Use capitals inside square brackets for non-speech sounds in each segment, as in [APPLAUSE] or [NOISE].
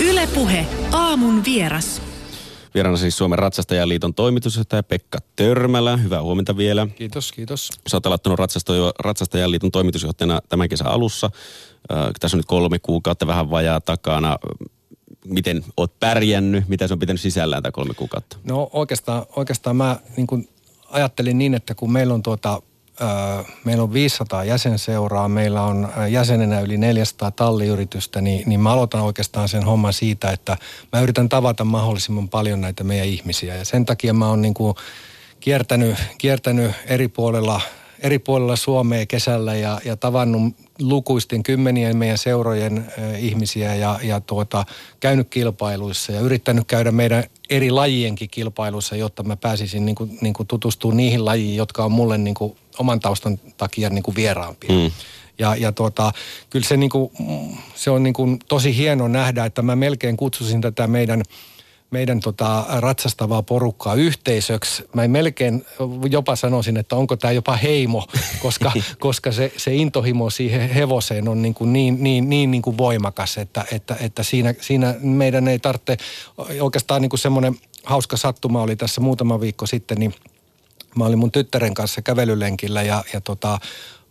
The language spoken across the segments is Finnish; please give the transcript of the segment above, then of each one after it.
Ylepuhe aamun vieras. Vieraana siis Suomen Ratsastajaliiton toimitusjohtaja Pekka Törmälä. Hyvää huomenta vielä. Kiitos, kiitos. Sä oot aloittanut Ratsastajaliiton toimitusjohtajana tämän kesän alussa. Äh, tässä on nyt kolme kuukautta vähän vajaa takana. Miten oot pärjännyt? Mitä se on pitänyt sisällään tämä kolme kuukautta? No oikeastaan, oikeastaan mä niin kuin ajattelin niin, että kun meillä on tuota meillä on 500 jäsenseuraa, meillä on jäsenenä yli 400 talliyritystä, niin, niin mä aloitan oikeastaan sen homman siitä, että mä yritän tavata mahdollisimman paljon näitä meidän ihmisiä. Ja sen takia mä oon niin kuin kiertänyt, kiertänyt eri puolella eri puolilla Suomea kesällä ja, ja tavannut lukuisten kymmenien meidän seurojen ihmisiä ja, ja tuota, käynyt kilpailuissa ja yrittänyt käydä meidän eri lajienkin kilpailuissa, jotta mä pääsisin niin kuin, niin kuin tutustumaan niihin lajiin, jotka on mulle niin kuin, oman taustan takia niin kuin vieraampia. Mm. Ja, ja tuota, kyllä se, niin kuin, se on niin kuin tosi hieno nähdä, että mä melkein kutsusin tätä meidän – meidän tota, ratsastavaa porukkaa yhteisöksi. Mä melkein jopa sanoisin, että onko tämä jopa heimo, [LAUGHS] koska, koska se, se intohimo siihen hevoseen on niin, kuin niin, niin, niin, niin kuin voimakas, että, että, että siinä, siinä meidän ei tarvitse, oikeastaan niin kuin semmoinen hauska sattuma oli tässä muutama viikko sitten, niin mä olin mun tyttären kanssa kävelylenkillä ja, ja tota,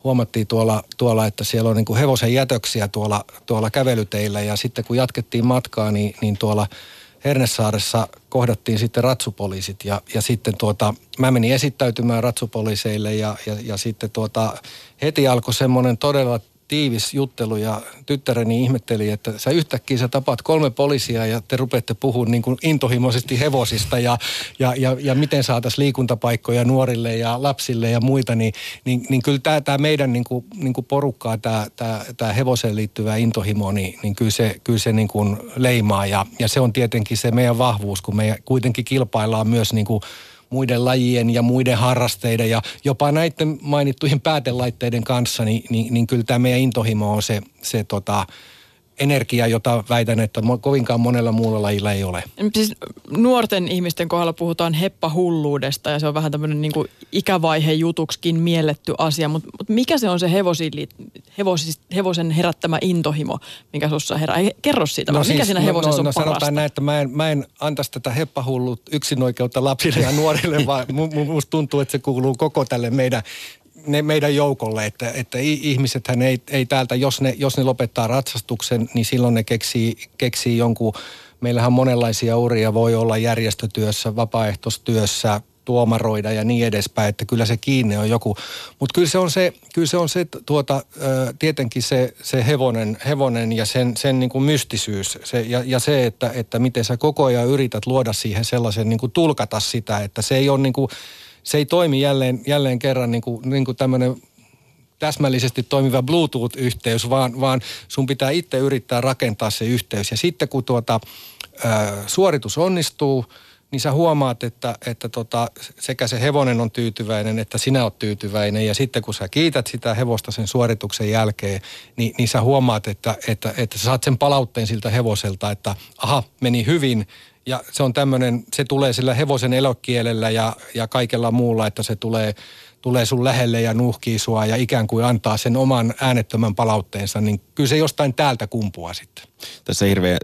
huomattiin tuolla, tuolla, että siellä on niin kuin hevosen jätöksiä tuolla, tuolla kävelyteillä ja sitten kun jatkettiin matkaa, niin, niin tuolla – Hernesaaressa kohdattiin sitten ratsupoliisit ja, ja sitten tuota, mä menin esittäytymään ratsupoliiseille ja, ja, ja sitten tuota, heti alkoi semmoinen todella tiivis juttelu ja tyttäreni ihmetteli, että sä yhtäkkiä sä tapaat kolme poliisia ja te rupeatte puhumaan niin kuin intohimoisesti hevosista ja, ja, ja, ja miten saataisiin liikuntapaikkoja nuorille ja lapsille ja muita, niin, niin, niin kyllä tämä, tämä meidän niin kuin, niin kuin porukkaa, tämä, tämä, tämä hevoseen liittyvä intohimo, niin, niin kyllä se, kyllä se niin kuin leimaa ja, ja se on tietenkin se meidän vahvuus, kun me kuitenkin kilpaillaan myös niin kuin muiden lajien ja muiden harrasteiden ja jopa näiden mainittujen päätelaitteiden kanssa, niin, niin, niin kyllä tämä meidän intohimo on se, se tota, energia, jota väitän, että kovinkaan monella muulla lajilla ei ole. Siis nuorten ihmisten kohdalla puhutaan heppahulluudesta ja se on vähän tämmöinen niin ikävaihe jutuksikin mielletty asia, mutta, mutta mikä se on se hevosiin, hevosis, hevosen herättämä intohimo, mikä sinussa herää? Kerro siitä, no mikä siis, siinä hevosessa no, no, on no, sanotaan näin, että mä en, mä en antaisi tätä heppahullut yksinoikeutta lapsille ja nuorille, [LAUGHS] vaan musta tuntuu, että se kuuluu koko tälle meidän ne meidän joukolle, että, että ihmisethän ei, ei täältä, jos ne, jos ne lopettaa ratsastuksen, niin silloin ne keksii, keksii jonkun, meillähän monenlaisia uria voi olla järjestötyössä, vapaaehtoistyössä, tuomaroida ja niin edespäin, että kyllä se kiinni on joku. Mutta kyllä se on se, kyllä se, on se tuota, tietenkin se, se hevonen, hevonen ja sen, sen niin kuin mystisyys se, ja, ja se, että, että miten sä koko ajan yrität luoda siihen sellaisen, niin kuin tulkata sitä, että se ei ole niin kuin, se ei toimi jälleen, jälleen kerran niin kuin, niin kuin tämmöinen täsmällisesti toimiva Bluetooth-yhteys, vaan, vaan sun pitää itse yrittää rakentaa se yhteys. Ja sitten kun tuota, ä, suoritus onnistuu, niin sä huomaat, että, että tota, sekä se hevonen on tyytyväinen, että sinä oot tyytyväinen. Ja sitten kun sä kiität sitä hevosta sen suorituksen jälkeen, niin, niin sä huomaat, että, että, että sä saat sen palautteen siltä hevoselta, että aha, meni hyvin – ja se on tämmöinen, se tulee sillä hevosen elokielellä ja, ja kaikella muulla, että se tulee, tulee sun lähelle ja nuhkii sua ja ikään kuin antaa sen oman äänettömän palautteensa, niin kyllä se jostain täältä kumpua sitten. Tässä ei hirveän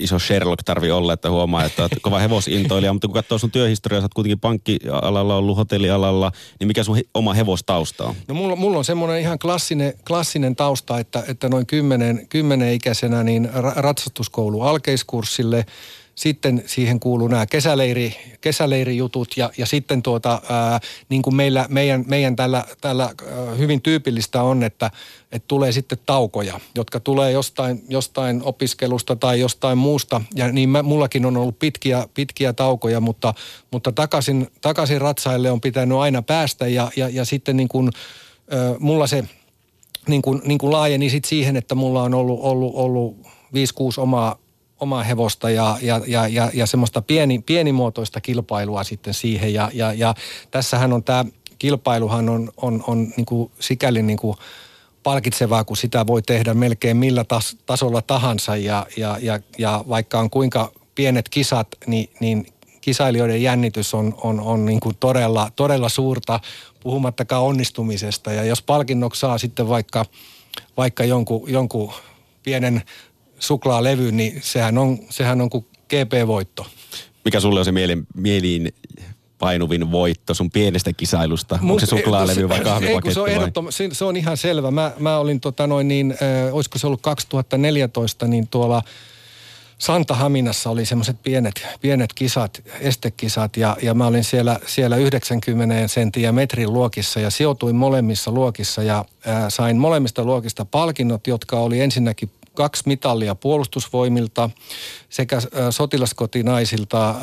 iso Sherlock tarvi olla, että huomaa, että olet kova hevosintoilija, mutta kun katsoo sun työhistoriaa, sä oot kuitenkin pankkialalla ollut, hotellialalla, niin mikä sun oma hevostausta on? No mulla, mulla on semmoinen ihan klassinen, klassinen tausta, että, että noin kymmenen, kymmenen ikäisenä niin ratsastuskoulu alkeiskurssille – sitten siihen kuuluu nämä kesäleiri, kesäleirijutut ja, ja sitten tuota, ää, niin kuin meillä, meidän, meidän tällä, tällä hyvin tyypillistä on, että, että tulee sitten taukoja, jotka tulee jostain, jostain opiskelusta tai jostain muusta. Ja niin mä, mullakin on ollut pitkiä, pitkiä taukoja, mutta, mutta takaisin, takaisin ratsaille on pitänyt aina päästä ja, ja, ja sitten niin kuin, ää, mulla se niin kuin, niin kuin laajeni sit siihen, että mulla on ollut, ollut, ollut 5-6 omaa omaa hevosta ja, ja, ja, ja, ja semmoista pieni, pienimuotoista kilpailua sitten siihen. Ja, ja, ja tässähän on tämä kilpailuhan on, on, on niin kuin sikäli niin kuin palkitsevaa, kun sitä voi tehdä melkein millä tas, tasolla tahansa. Ja, ja, ja, ja vaikka on kuinka pienet kisat, niin, niin kisailijoiden jännitys on, on, on niin kuin todella, todella suurta, puhumattakaan onnistumisesta. Ja jos palkinnoksi saa sitten vaikka, vaikka jonkun, jonkun pienen suklaalevy, niin sehän on, sehän on kuin GP-voitto. Mikä sulle on se mieliin, mieliin painuvin voitto sun pienestä kisailusta? Onko se suklaalevy vai [LAUGHS] kahvipaketti? se, on ehdottom, se, se on ihan selvä. Mä, mä olin tota noin niin, äh, olisiko se ollut 2014, niin tuolla Santa Haminassa oli semmoiset pienet, pienet kisat, estekisat ja, ja mä olin siellä, siellä 90 sentin ja metrin luokissa ja sijoituin molemmissa luokissa ja äh, sain molemmista luokista palkinnot, jotka oli ensinnäkin kaksi mitallia puolustusvoimilta sekä sotilaskotinaisilta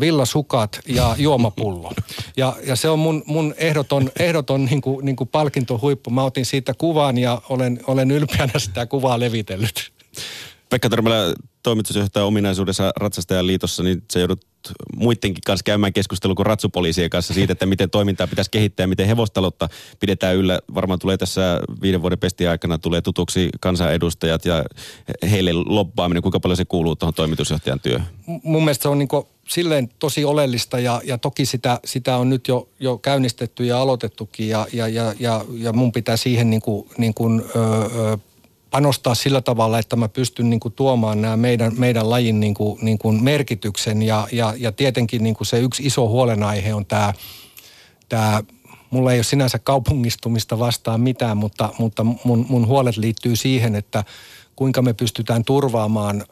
villasukat ja [LAUGHS] juomapullo. Ja, ja se on mun, mun ehdoton, [LAUGHS] ehdoton niin kuin, niin kuin palkintohuippu. Mä otin siitä kuvan ja olen, olen ylpeänä sitä kuvaa levitellyt. Pekka Törmälä, toimitusjohtaja ominaisuudessa Ratsastajan liitossa, niin se joudut muidenkin kanssa käymään keskustelua kuin ratsupoliisien kanssa siitä, että miten toimintaa pitäisi kehittää ja miten hevostaloutta pidetään yllä. Varmaan tulee tässä viiden vuoden pestin aikana tulee tutuksi kansanedustajat ja heille lobbaaminen, kuinka paljon se kuuluu tuohon toimitusjohtajan työhön? Mun mielestä se on niin silleen tosi oleellista ja, ja toki sitä, sitä on nyt jo, jo käynnistetty ja aloitettukin ja, ja, ja, ja, ja mun pitää siihen niin kuin, niin kuin, ö, ö, panostaa sillä tavalla, että mä pystyn niin kuin tuomaan nämä meidän, meidän lajin niin kuin, niin kuin merkityksen. Ja, ja, ja tietenkin niin kuin se yksi iso huolenaihe on tämä, tämä mulla ei ole sinänsä kaupungistumista vastaan mitään, mutta, mutta mun, mun huolet liittyy siihen, että – kuinka me pystytään turvaamaan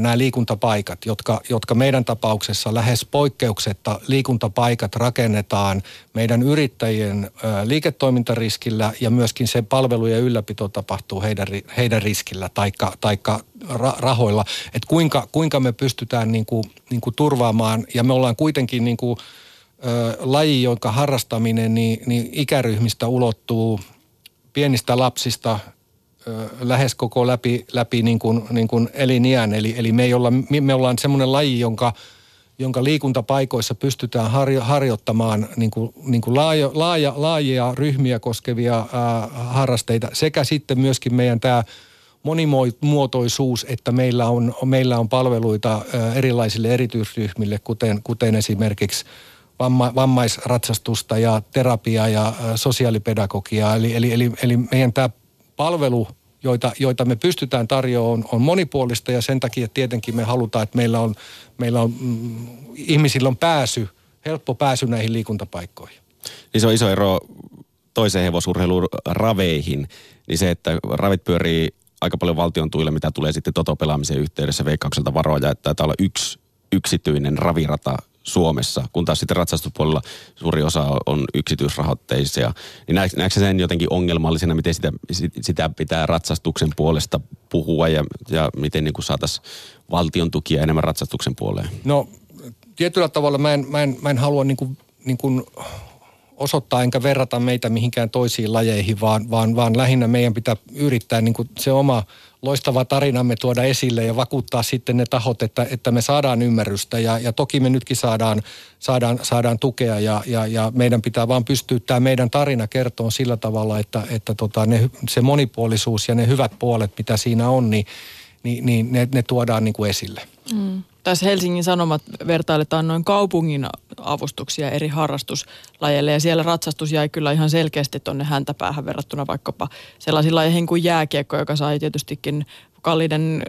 nämä liikuntapaikat, jotka, jotka meidän tapauksessa lähes poikkeuksetta liikuntapaikat rakennetaan meidän yrittäjien ää, liiketoimintariskillä ja myöskin se palvelujen ylläpito tapahtuu heidän, heidän riskillä taikka, taikka ra, rahoilla. Että kuinka, kuinka me pystytään niin kuin, niin kuin turvaamaan ja me ollaan kuitenkin niin ää, laji, jonka harrastaminen niin, niin ikäryhmistä ulottuu pienistä lapsista – lähes koko läpi, läpi niin kuin, niin kuin eliniän. Eli, eli me, ei olla, me ollaan semmoinen laji, jonka, jonka liikuntapaikoissa pystytään harjo, harjoittamaan niin kuin, niin kuin laaja, laaja, laajia ryhmiä koskevia ää, harrasteita sekä sitten myöskin meidän tämä monimuotoisuus, että meillä on, meillä on palveluita ää, erilaisille erityisryhmille, kuten, kuten esimerkiksi vamma, vammaisratsastusta ja terapiaa ja ää, sosiaalipedagogiaa. Eli, eli, eli, eli meidän tämä palvelu, joita, joita me pystytään tarjoamaan, on, on monipuolista ja sen takia tietenkin me halutaan, että meillä on, meillä on mm, ihmisillä on pääsy, helppo pääsy näihin liikuntapaikkoihin. Niin se on iso ero toiseen hevosurheiluun raveihin, niin se, että ravit pyörii aika paljon valtion tuille, mitä tulee sitten totopelaamisen yhteydessä veikkaukselta varoja, että taitaa olla yksi yksityinen ravirata Suomessa, kun taas sitten ratsastuspuolella suuri osa on yksityisrahoitteisia. Niin näetkö sen jotenkin ongelmallisena, miten sitä, sitä pitää ratsastuksen puolesta puhua ja, ja miten niin saataisiin valtion tukia enemmän ratsastuksen puoleen? No tietyllä tavalla mä en, mä en, mä en halua niin kuin, niin kuin osoittaa enkä verrata meitä mihinkään toisiin lajeihin, vaan, vaan, vaan lähinnä meidän pitää yrittää niin kuin se oma loistava tarinamme tuoda esille ja vakuuttaa sitten ne tahot, että, että me saadaan ymmärrystä. Ja, ja toki me nytkin saadaan, saadaan, saadaan tukea ja, ja, ja meidän pitää vaan pystyä tämä meidän tarina kertoon sillä tavalla, että, että tota ne, se monipuolisuus ja ne hyvät puolet, mitä siinä on, niin, niin, niin ne, ne tuodaan niin kuin esille. Mm tässä Helsingin Sanomat vertailetaan noin kaupungin avustuksia eri harrastuslajeille ja siellä ratsastus jäi kyllä ihan selkeästi tuonne häntäpäähän verrattuna vaikkapa sellaisiin lajeihin kuin jääkiekko, joka sai tietystikin kalliiden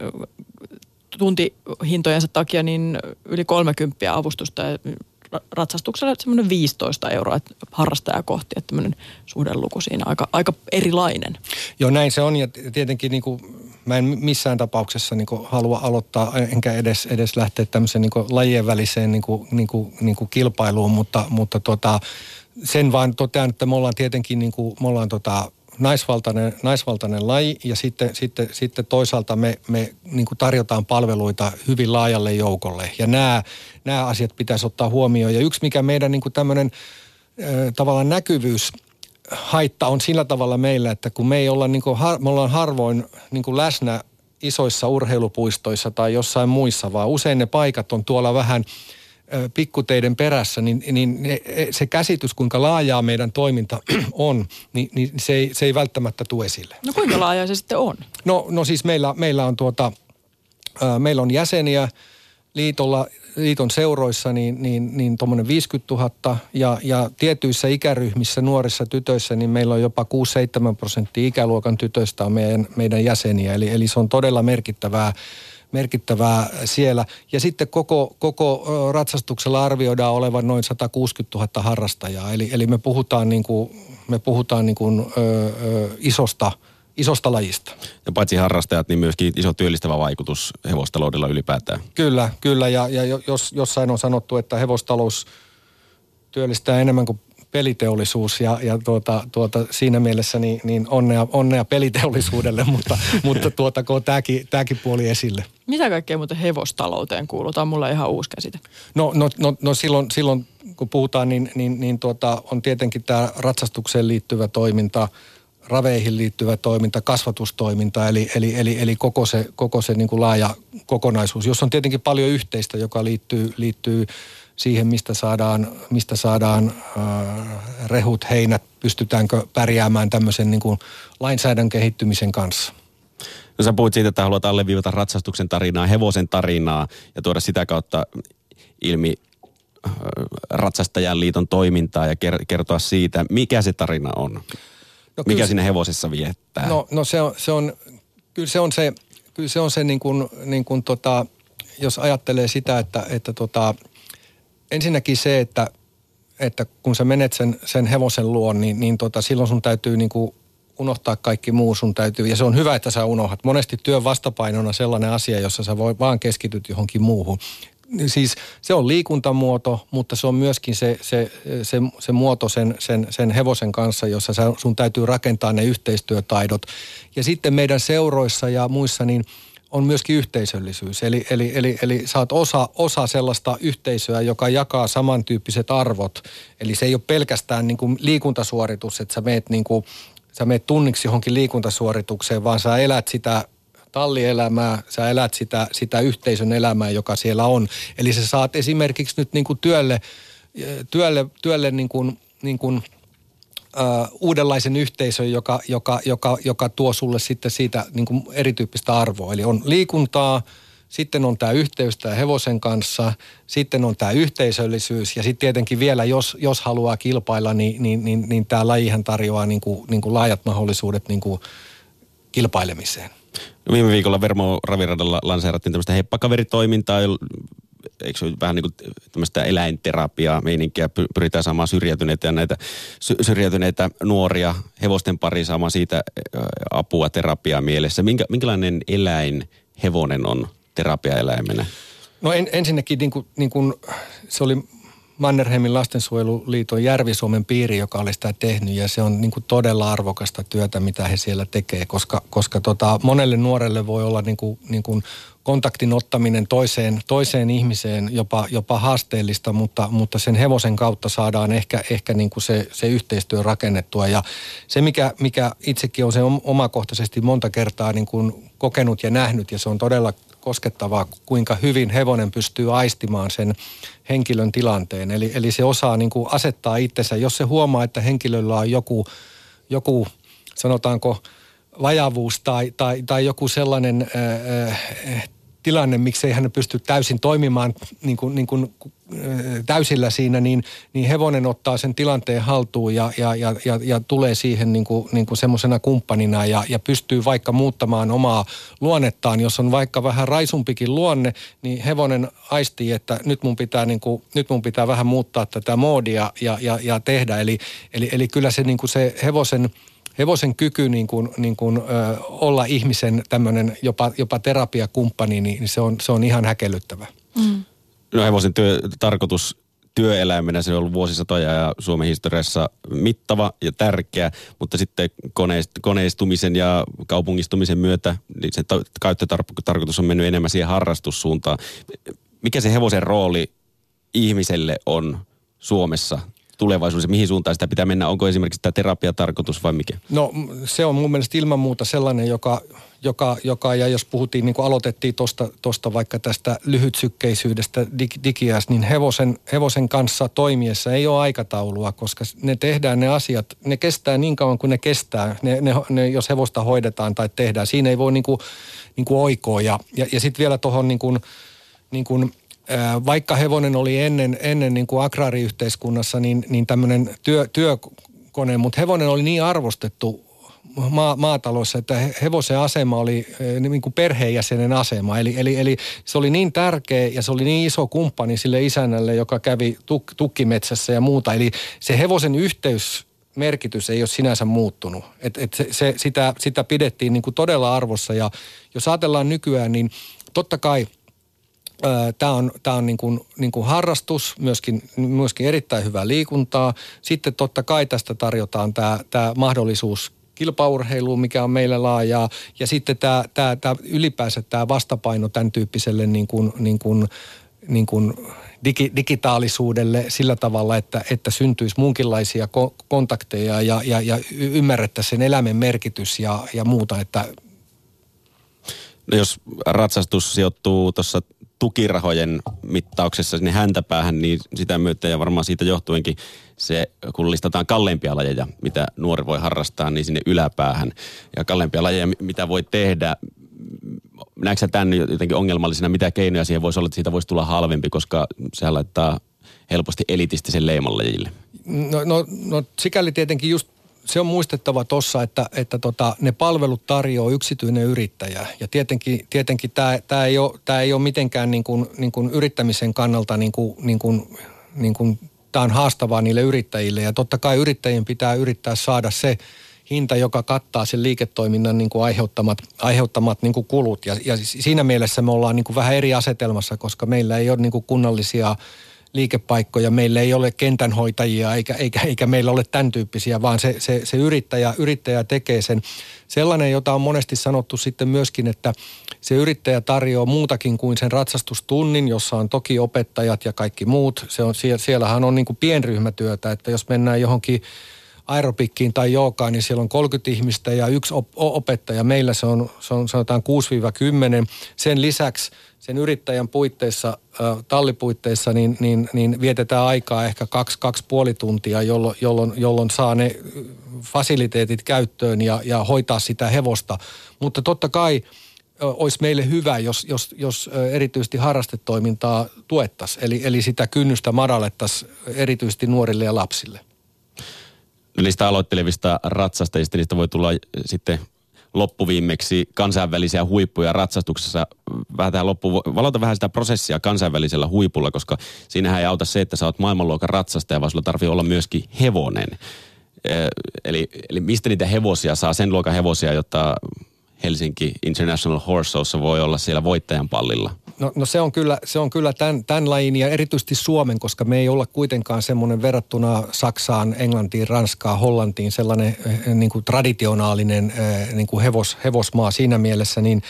tuntihintojensa takia niin yli 30 avustusta ja ratsastuksella semmoinen 15 euroa harrastaja kohti, että tämmöinen suhdeluku siinä aika, aika erilainen. Joo näin se on ja tietenkin niin kuin mä en missään tapauksessa niin halua aloittaa, enkä edes, edes lähteä tämmöiseen niin lajien väliseen niin kuin, niin kuin, niin kuin kilpailuun, mutta, mutta tota, sen vaan totean, että me ollaan tietenkin niin kuin, me ollaan tota, naisvaltainen, naisvaltainen laji ja sitten, sitten, sitten toisaalta me, me niin tarjotaan palveluita hyvin laajalle joukolle ja nämä, nämä asiat pitäisi ottaa huomioon. Ja yksi mikä meidän niin tämmöinen tavallaan näkyvyys – haitta on sillä tavalla meillä, että kun me ei olla, niin kuin, me ollaan harvoin niin kuin läsnä isoissa urheilupuistoissa tai jossain muissa, vaan usein ne paikat on tuolla vähän pikkuteiden perässä, niin, niin e, se käsitys, kuinka laajaa meidän toiminta [CLEARS THROAT] on, niin, niin se, ei, se ei välttämättä tule esille. No kuinka laajaa se sitten on? No, no siis meillä, meillä on tuota, meillä on jäseniä, liitolla, liiton seuroissa niin, niin, niin tuommoinen 50 000 ja, ja tietyissä ikäryhmissä nuorissa tytöissä niin meillä on jopa 6-7 prosenttia ikäluokan tytöistä on meidän, meidän jäseniä. Eli, eli se on todella merkittävää merkittävää siellä. Ja sitten koko, koko ratsastuksella arvioidaan olevan noin 160 000 harrastajaa. Eli, eli me puhutaan, niin kuin, me puhutaan niin kuin, ö, ö, isosta, isosta lajista. Ja paitsi harrastajat, niin myöskin iso työllistävä vaikutus hevostaloudella ylipäätään. Kyllä, kyllä. Ja, ja jos, jossain on sanottu, että hevostalous työllistää enemmän kuin peliteollisuus ja, ja tuota, tuota, siinä mielessä niin, niin onnea, onnea peliteollisuudelle, [LAUGHS] mutta, mutta tuotako tämäkin, tämäkin puoli esille. Mitä kaikkea muuten hevostalouteen kuuluu? Tämä on mulle ihan uusi käsite. No, no, no, no silloin, silloin, kun puhutaan, niin, niin, niin tuota, on tietenkin tämä ratsastukseen liittyvä toiminta, raveihin liittyvä toiminta, kasvatustoiminta, eli, eli, eli, eli koko se, koko se niin kuin laaja kokonaisuus, jossa on tietenkin paljon yhteistä, joka liittyy, liittyy siihen, mistä saadaan, mistä saadaan äh, rehut, heinät, pystytäänkö pärjäämään tämmöisen niin kuin lainsäädännön kehittymisen kanssa. No sä puhuit siitä, että haluat alleviivata ratsastuksen tarinaa, hevosen tarinaa ja tuoda sitä kautta ilmi äh, ratsastajan liiton toimintaa ja kertoa siitä, mikä se tarina on. No, mikä siinä hevosessa viettää? No, no se, on, se on, kyllä se on se, kyllä se on se niin kuin, niin kuin tota, jos ajattelee sitä, että, että tota, ensinnäkin se, että, että kun sä menet sen, sen hevosen luon, niin, niin tota, silloin sun täytyy niin kuin unohtaa kaikki muu sun täytyy. Ja se on hyvä, että sä unohdat. Monesti työn vastapainona sellainen asia, jossa sä voi vaan keskityt johonkin muuhun. Siis se on liikuntamuoto, mutta se on myöskin se, se, se, se muoto sen, sen, sen hevosen kanssa, jossa sun täytyy rakentaa ne yhteistyötaidot. Ja sitten meidän seuroissa ja muissa, niin – on myöskin yhteisöllisyys. Eli, eli, eli, eli sä oot osa, osa sellaista yhteisöä, joka jakaa samantyyppiset arvot. Eli se ei ole pelkästään niin kuin liikuntasuoritus, että sä meet, niin kuin, sä meet tunniksi johonkin liikuntasuoritukseen, vaan sä elät sitä tallielämää, sä elät sitä, sitä yhteisön elämää, joka siellä on. Eli sä saat esimerkiksi nyt niin kuin työlle, työlle, työlle niin kuin, niin kuin – uudenlaisen yhteisön, joka, joka, joka, joka tuo sulle sitten siitä niin kuin erityyppistä arvoa. Eli on liikuntaa, sitten on tämä yhteys tämä hevosen kanssa, sitten on tämä yhteisöllisyys ja sitten tietenkin vielä, jos, jos haluaa kilpailla, niin, niin, niin, niin tämä lajihan tarjoaa niin kuin, niin kuin laajat mahdollisuudet niin kuin kilpailemiseen. Viime viikolla Vermo Raviradalla lanseerattiin tämmöistä heppakaveritoimintaa, eikö se vähän niin kuin tämmöistä eläinterapiaa meininkiä, pyritään saamaan syrjäytyneitä ja näitä syrjäytyneitä nuoria hevosten pari saamaan siitä apua terapiaa mielessä. Minkä, minkälainen eläin hevonen on terapiaeläimenä? No en, ensinnäkin niin kuin, niin kuin, se oli Mannerheimin lastensuojeluliiton Järvi-Suomen piiri, joka oli sitä tehnyt ja se on niin kuin todella arvokasta työtä, mitä he siellä tekee, koska, koska tota, monelle nuorelle voi olla niin kuin, niin kuin kontaktin ottaminen toiseen, toiseen ihmiseen jopa, jopa haasteellista, mutta, mutta sen hevosen kautta saadaan ehkä, ehkä niin kuin se, se yhteistyö rakennettua. Ja se, mikä, mikä itsekin on se omakohtaisesti monta kertaa niin kuin kokenut ja nähnyt, ja se on todella koskettavaa, kuinka hyvin hevonen pystyy aistimaan sen henkilön tilanteen. Eli, eli se osaa niin kuin asettaa itsensä, jos se huomaa, että henkilöllä on joku, joku sanotaanko, vajavuus tai, tai, tai joku sellainen ää, tilanne, miksei hän pysty täysin toimimaan niin kuin, niin kuin, täysillä siinä, niin, niin hevonen ottaa sen tilanteen haltuun ja, ja, ja, ja, ja tulee siihen niin kuin, niin kuin semmoisena kumppanina ja, ja pystyy vaikka muuttamaan omaa luonnettaan. Jos on vaikka vähän raisumpikin luonne, niin hevonen aistii, että nyt mun pitää, niin kuin, nyt mun pitää vähän muuttaa tätä moodia ja, ja, ja tehdä. Eli, eli, eli kyllä se, niin kuin se hevosen – hevosen kyky niin kuin, niin kuin, ö, olla ihmisen tämmöinen jopa, jopa terapiakumppani, niin se on, se on ihan häkellyttävä. Mm. No hevosen työ, tarkoitus työeläimenä se on ollut vuosisatoja ja Suomen historiassa mittava ja tärkeä, mutta sitten koneist, koneistumisen ja kaupungistumisen myötä niin se käyttötarkoitus on mennyt enemmän siihen harrastussuuntaan. Mikä se hevosen rooli ihmiselle on Suomessa tulevaisuudessa? Mihin suuntaan sitä pitää mennä? Onko esimerkiksi tämä terapiatarkoitus vai mikä? No se on mun mielestä ilman muuta sellainen, joka, joka, joka ja jos puhuttiin, niin kuin aloitettiin tuosta vaikka tästä lyhytsykkeisyydestä dig, digiäs, niin hevosen, hevosen kanssa toimiessa ei ole aikataulua, koska ne tehdään ne asiat, ne kestää niin kauan kuin ne kestää, ne, ne, ne, jos hevosta hoidetaan tai tehdään. Siinä ei voi niin kuin, niin kuin oikoa ja, ja, ja sitten vielä tuohon niin kuin, niin kuin vaikka hevonen oli ennen, ennen niin kuin agraariyhteiskunnassa niin, niin tämmöinen työ, työkone, mutta hevonen oli niin arvostettu maa, maatalossa, että hevosen asema oli niin kuin perheenjäsenen asema. Eli, eli, eli se oli niin tärkeä ja se oli niin iso kumppani sille isännälle, joka kävi tuk, tukkimetsässä ja muuta. Eli se hevosen yhteys merkitys ei ole sinänsä muuttunut. Et, et se, se, sitä, sitä pidettiin niin kuin todella arvossa ja jos ajatellaan nykyään, niin totta kai – Tämä on, tää on niin kuin, niin kuin harrastus, myöskin, myöskin erittäin hyvää liikuntaa. Sitten totta kai tästä tarjotaan tämä, tämä mahdollisuus kilpaurheiluun, mikä on meillä laajaa. Ja sitten tämä, tämä, tämä ylipäänsä tämä vastapaino tämän tyyppiselle niin kuin, niin kuin, niin kuin digi, digitaalisuudelle sillä tavalla, että, että syntyisi muunkinlaisia ko- kontakteja ja, ja, ja ymmärrettäisiin sen elämän merkitys ja, ja muuta. Että... No jos ratsastus sijoittuu tuossa tukirahojen mittauksessa sinne häntäpäähän, niin sitä myöten ja varmaan siitä johtuenkin se, kun listataan kalleimpia lajeja, mitä nuori voi harrastaa, niin sinne yläpäähän. Ja kalleimpia lajeja, mitä voi tehdä, näetkö tämän jotenkin ongelmallisena, mitä keinoja siihen voisi olla, että siitä voisi tulla halvempi, koska se laittaa helposti elitistisen leiman lajille? No, no, no sikäli tietenkin just se on muistettava tuossa, että, että tota, ne palvelut tarjoaa yksityinen yrittäjä. Ja tietenkin, tietenkin tämä, ei tämä ei ole mitenkään niin kuin, niin kuin yrittämisen kannalta niin kuin, niin kuin, niin kuin, tämä on haastavaa niille yrittäjille. Ja totta kai yrittäjien pitää yrittää saada se hinta, joka kattaa sen liiketoiminnan niin kuin aiheuttamat, aiheuttamat niin kuin kulut. Ja, ja siinä mielessä me ollaan niin kuin vähän eri asetelmassa, koska meillä ei ole niin kuin kunnallisia – liikepaikkoja. Meillä ei ole kentänhoitajia eikä, eikä, eikä meillä ole tämän tyyppisiä, vaan se, se, se yrittäjä, yrittäjä tekee sen. Sellainen, jota on monesti sanottu sitten myöskin, että se yrittäjä tarjoaa muutakin kuin sen ratsastustunnin, jossa on toki opettajat ja kaikki muut. Se on, siellähän on niin kuin pienryhmätyötä, että jos mennään johonkin aerobikkiin tai jookaan, niin siellä on 30 ihmistä ja yksi op- opettaja. Meillä se on, se on sanotaan 6-10. Sen lisäksi sen yrittäjän puitteissa, tallipuitteissa, niin, niin, niin vietetään aikaa ehkä kaksi, kaksi puoli tuntia, jolloin, jolloin, jolloin saa ne fasiliteetit käyttöön ja, ja hoitaa sitä hevosta. Mutta totta kai olisi meille hyvä, jos, jos, jos erityisesti harrastetoimintaa tuettaisiin, eli, eli sitä kynnystä madallettaisiin erityisesti nuorille ja lapsille. Niistä aloittelevista ratsastajista, niistä voi tulla sitten loppuviimeksi kansainvälisiä huippuja ratsastuksessa. Vähän tähän loppu, valota vähän sitä prosessia kansainvälisellä huipulla, koska siinähän ei auta se, että sä oot maailmanluokan ratsastaja, vaan sulla tarvii olla myöskin hevonen. Eli, eli mistä niitä hevosia saa, sen luokan hevosia, jotta Helsinki International Horse Showssa voi olla siellä voittajan pallilla? No, no se on kyllä, se on kyllä tämän, tämän lajin ja erityisesti Suomen, koska me ei olla kuitenkaan semmoinen verrattuna Saksaan, Englantiin, Ranskaan, Hollantiin sellainen eh, niin kuin traditionaalinen eh, niin kuin hevos, hevosmaa siinä mielessä, niin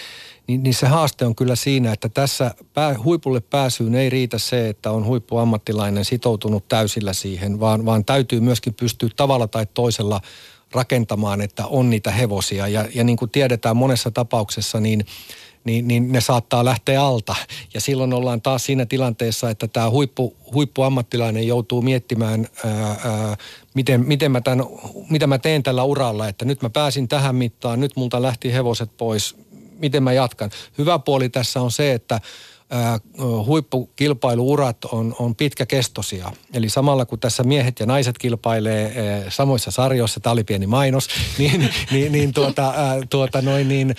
niin, niin se haaste on kyllä siinä, että tässä pää, huipulle pääsyyn ei riitä se, että on huippuammattilainen sitoutunut täysillä siihen, vaan, vaan täytyy myöskin pystyä tavalla tai toisella rakentamaan, että on niitä hevosia. Ja, ja niin kuin tiedetään monessa tapauksessa, niin niin, niin ne saattaa lähteä alta. Ja silloin ollaan taas siinä tilanteessa, että tämä huippu, huippuammattilainen joutuu miettimään, ää, ää, miten, miten mä tämän, mitä mä teen tällä uralla. Että nyt mä pääsin tähän mittaan, nyt multa lähti hevoset pois, miten mä jatkan. Hyvä puoli tässä on se, että huippukilpailuurat on, on pitkäkestoisia. Eli samalla kun tässä miehet ja naiset kilpailee samoissa sarjoissa, tämä oli pieni mainos, [LAUGHS] niin, niin, niin, tuota, tuota noin, niin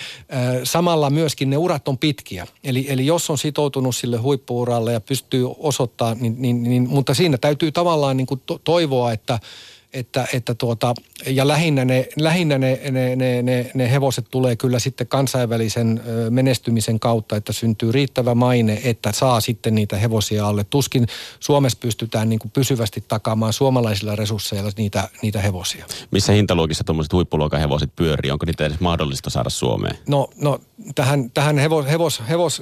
samalla myöskin ne urat on pitkiä. Eli, eli jos on sitoutunut sille huippuuralle ja pystyy osoittamaan, niin, niin, niin, mutta siinä täytyy tavallaan niin kuin toivoa, että – että, että tuota, ja lähinnä, ne, lähinnä ne, ne, ne, ne, ne hevoset tulee kyllä sitten kansainvälisen menestymisen kautta, että syntyy riittävä maine, että saa sitten niitä hevosia alle. Tuskin Suomessa pystytään niin kuin pysyvästi takaamaan suomalaisilla resursseilla niitä, niitä hevosia. Missä hintaluokissa tuommoiset huippuluokan hevoset pyörii? Onko niitä edes mahdollista saada Suomeen? No, no tähän, tähän hevos, hevos, hevos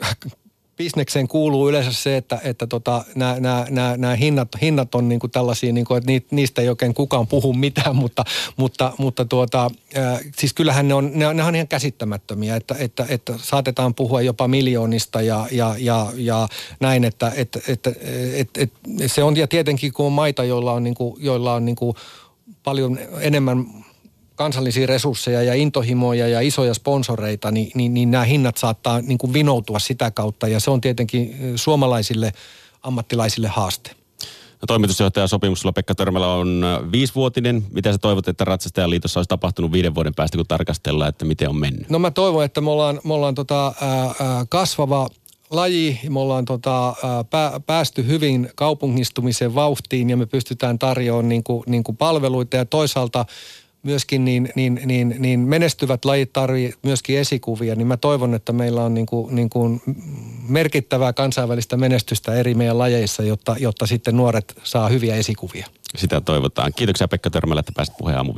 bisnekseen kuuluu yleensä se, että, että tota, nämä hinnat, hinnat on niinku tällaisia, niinku, että niistä ei oikein kukaan puhu mitään, [LAUGHS] mutta, mutta, mutta tuota, äh, siis kyllähän ne on, ne, ne on ihan käsittämättömiä, että, että, että saatetaan puhua jopa miljoonista ja, ja, ja, ja näin, että, että, että, että, että se on, ja tietenkin kun on maita, joilla on, niinku, joilla on niinku paljon enemmän kansallisia resursseja ja intohimoja ja isoja sponsoreita, niin, niin, niin nämä hinnat saattaa niin kuin vinoutua sitä kautta ja se on tietenkin suomalaisille ammattilaisille haaste. No, toimitusjohtajan sopimuksella Pekka Törmälä on viisivuotinen. Mitä sä toivot, että Ratsastajaliitossa olisi tapahtunut viiden vuoden päästä, kun tarkastellaan, että miten on mennyt? No mä toivon, että me ollaan, me ollaan tota, ää, kasvava laji. Me ollaan tota, ää, päästy hyvin kaupungistumisen vauhtiin ja me pystytään tarjoamaan niin kuin, niin kuin palveluita ja toisaalta myöskin niin, niin, niin, niin menestyvät lajit tarvii myöskin esikuvia, niin mä toivon, että meillä on niin kuin, niin kuin merkittävää kansainvälistä menestystä eri meidän lajeissa, jotta, jotta sitten nuoret saa hyviä esikuvia. Sitä toivotaan. Kiitoksia Pekka Törmälä, että pääsit puheen aamun.